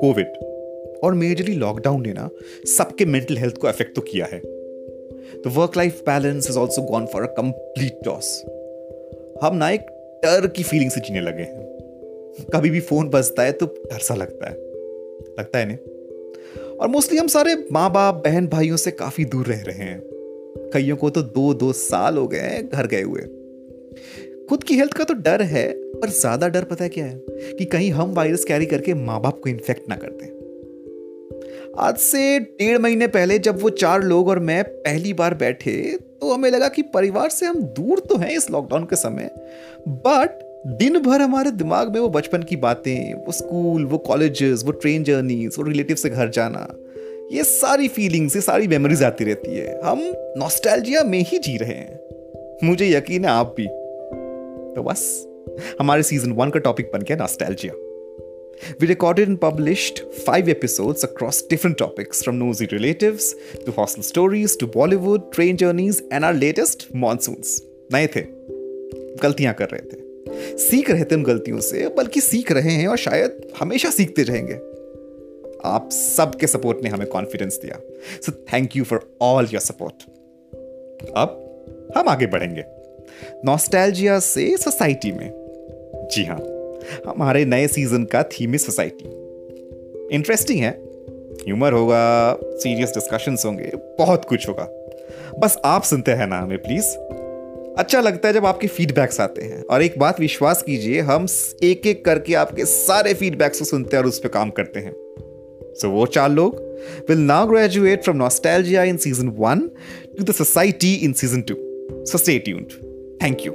Covid और majorly lockdown ने ना सबके मेंटल हेल्थ को अफेक्ट तो किया है। The work life balance is also gone for a complete toss हम ना एक डर की फीलिंग से जीने लगे हैं। कभी भी फ़ोन बजता है तो डर सा लगता है। लगता है नहीं? और मोस्टली हम सारे माँ बाप बहन भाइयों से काफ़ी दूर रह रहे हैं। कईयों को तो दो दो साल हो गए हैं घर गए हुए। खुद की हेल्थ का तो डर है, पर ज़्यादा डर पता है क्या है? कि कहीं हम वायरस कैरी करके माँ बाप को इन्फेक्ट ना कर दें। आज से डेढ़ महीने पहले जब वो चार लोग और मैं पहली बार बैठे तो हमें लगा कि परिवार से हम दूर तो हैं इस लॉकडाउन के समय। बट दिन भर हमारे दिमाग में वो बचपन की बातें, वो स्कूल वो कॉलेजेस वो ट्रेन जर्नीज वो रिलेटिव से घर जाना, ये सारी फीलिंग्स ये सारी मेमोरीज आती रहती है। हम नॉस्टैल्जिया में ही जी रहे हैं। मुझे यकीन है आप भी। तो बस। हमारे सीज़न वन का टॉपिक बन गया nostalgia we recorded and published five episodes across different topics from nosy relative to hostel stories to Bollywood train journeys and our latest monsoons नए थे। गलतियाँ कर रहे थे। सीख रहे थे उन गलतियों से, बल्कि सीख रहे हैं और शायद हमेशा सीखते रहेंगे। आप सबके सपोर्ट ने हमें कॉन्फिडेंस दिया। So thank you for all your support अब हम आगे बढ़ेंगे। नॉस्टैल्जिया से सोसाइटी में। जी हाँ हमारे नए सीज़न का थीम है सोसाइटी। इंटरेस्टिंग है ह्यूमर होगा सीरियस डिस्कशंस होंगे बहुत कुछ होगा। बस आप सुनते हैं ना हमें प्लीज़। अच्छा लगता है जब आपके फीडबैक्स आते हैं। और एक बात विश्वास कीजिए हम एक एक करके आपके सारे फीडबैक्स को सुनते हैं और उस पर काम करते हैं। सो so, वो चार लोग will now graduate from nostalgia in season one to the society in season two so stay tuned thank you